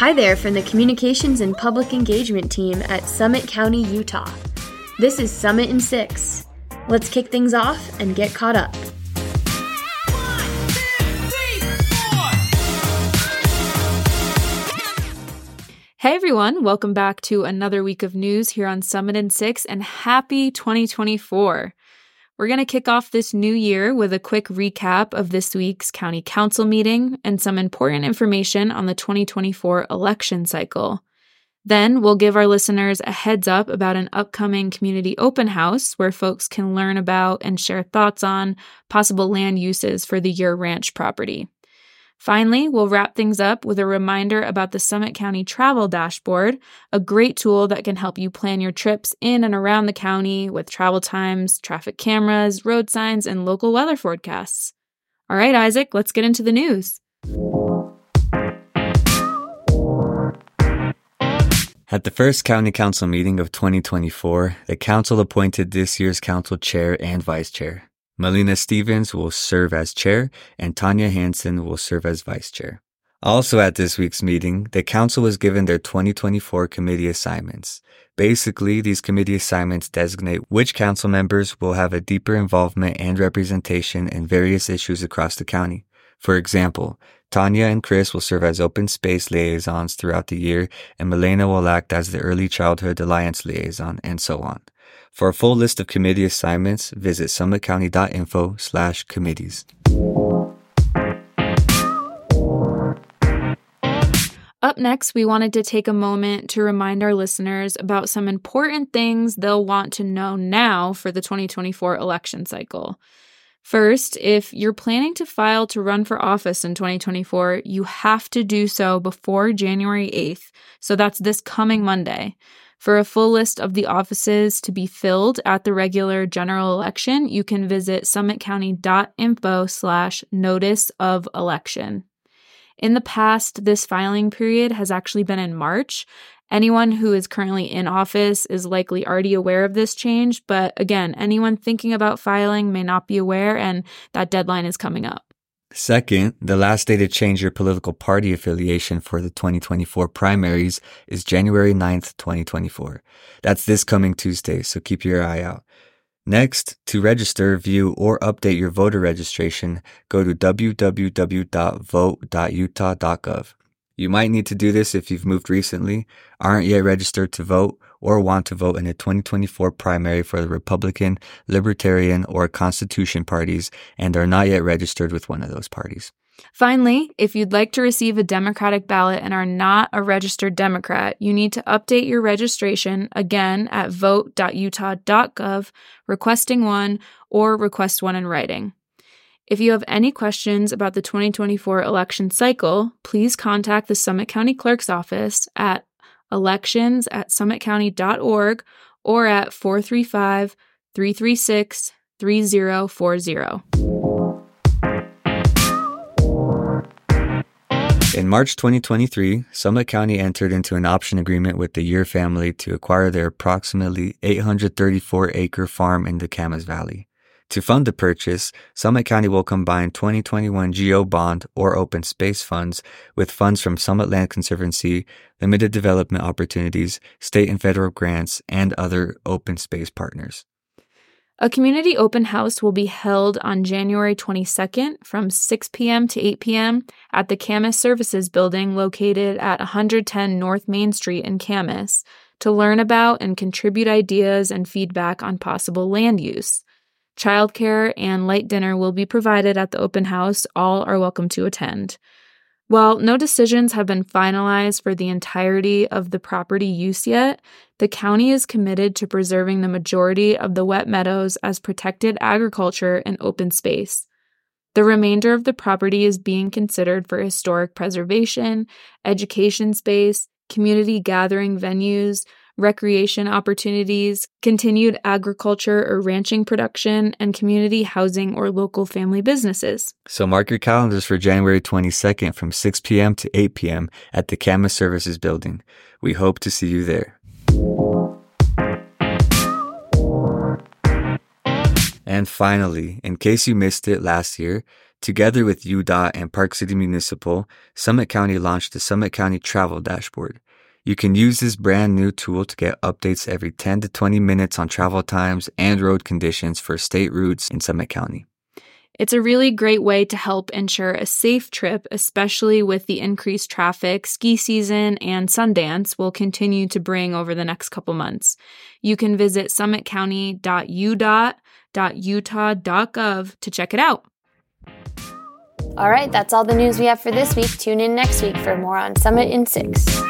Hi there from the Communications and Public Engagement team at Summit County, Utah. This is Summit in 6. Let's kick things off and get caught up. Hey everyone, welcome back to another week of news here on Summit in 6 and happy 2024. We're going to kick off this new year with a quick recap of this week's county council meeting and some important information on the 2024 election cycle. Then we'll give our listeners a heads up about an upcoming community open house where folks can learn about and share thoughts on possible land uses for the Ure Ranch property. Finally, we'll wrap things up with a reminder about the Summit County Travel Dashboard, a great tool that can help you plan your trips in and around the county with travel times, traffic cameras, road signs, and local weather forecasts. All right, Isaac, let's get into the news. At the first County Council meeting of 2024, the Council appointed this year's Council Chair and Vice Chair. Malena Stevens will serve as chair and Tonja Hanson will serve as vice chair. Also at this week's meeting, the council was given their 2024 committee assignments. Basically, these committee assignments designate which council members will have a deeper involvement and representation in various issues across the county. For example, Tonja and Chris will serve as open space liaisons throughout the year, and Malena will act as the Early Childhood Alliance liaison, and so on. For a full list of committee assignments, visit summitcounty.info slash committees. Up next, we wanted to take a moment to remind our listeners about some important things they'll want to know now for the 2024 election cycle. First, if you're planning to file to run for office in 2024, you have to do so before January 8th. So that's this coming Monday. For a full list of the offices to be filled at the regular general election, you can visit summitcounty.info slash notice of election. In the past, this filing period has actually been in March. Anyone who is currently in office is likely already aware of this change, but again, anyone thinking about filing may not be aware, and that deadline is coming up. Second, the last day to change your political party affiliation for the 2024 primaries is January 9th, 2024. That's this coming Tuesday, so keep your eye out. Next, to register, view, or update your voter registration, go to www.vote.utah.gov. You might need to do this if you've moved recently, aren't yet registered to vote, or want to vote in the 2024 primary for the Republican, Libertarian, or Constitution parties and are not yet registered with one of those parties. Finally, if you'd like to receive a Democratic ballot and are not a registered Democrat, you need to update your registration again at vote.utah.gov, requesting one, or request one in writing. If you have any questions about the 2024 election cycle, please contact the Summit County Clerk's Office at elections at summitcounty.org or at 435 336 3040. In March 2023, Summit County entered into an option agreement with the Ure family to acquire their approximately 834 acre farm in the Kamas Valley. To fund the purchase, Summit County will combine 2021 GO bond or open space funds with funds from Summit Land Conservancy, limited development opportunities, state and federal grants, and other open space partners. A community open house will be held on January 22nd from 6 p.m. to 8 p.m. at the Kamas Services Building located at 110 North Main Street in Kamas to learn about and contribute ideas and feedback on possible land use. Childcare and light dinner will be provided at the open house. All are welcome to attend. While no decisions have been finalized for the entirety of the property use yet, the county is committed to preserving the majority of the wet meadows as protected agriculture and open space. The remainder of the property is being considered for historic preservation, education space, community gathering venues, recreation opportunities, continued agriculture or ranching production, and community housing or local family businesses. So mark your calendars for January 22nd from 6 p.m. to 8 p.m. at the Kamas Services Building. We hope to see you there. And finally, in case you missed it last year, Together with UDOT and Park City Municipal, Summit County launched the Summit County Travel Dashboard. You can use this brand new tool to get updates every 10 to 20 minutes on travel times and road conditions for state routes in Summit County. It's a really great way to help ensure a safe trip, especially with the increased traffic ski season and Sundance will continue to bring over the next couple months. You can visit summitcounty.udot.utah.gov to check it out. All right, that's all the news we have for this week. Tune in next week for more on Summit in 6.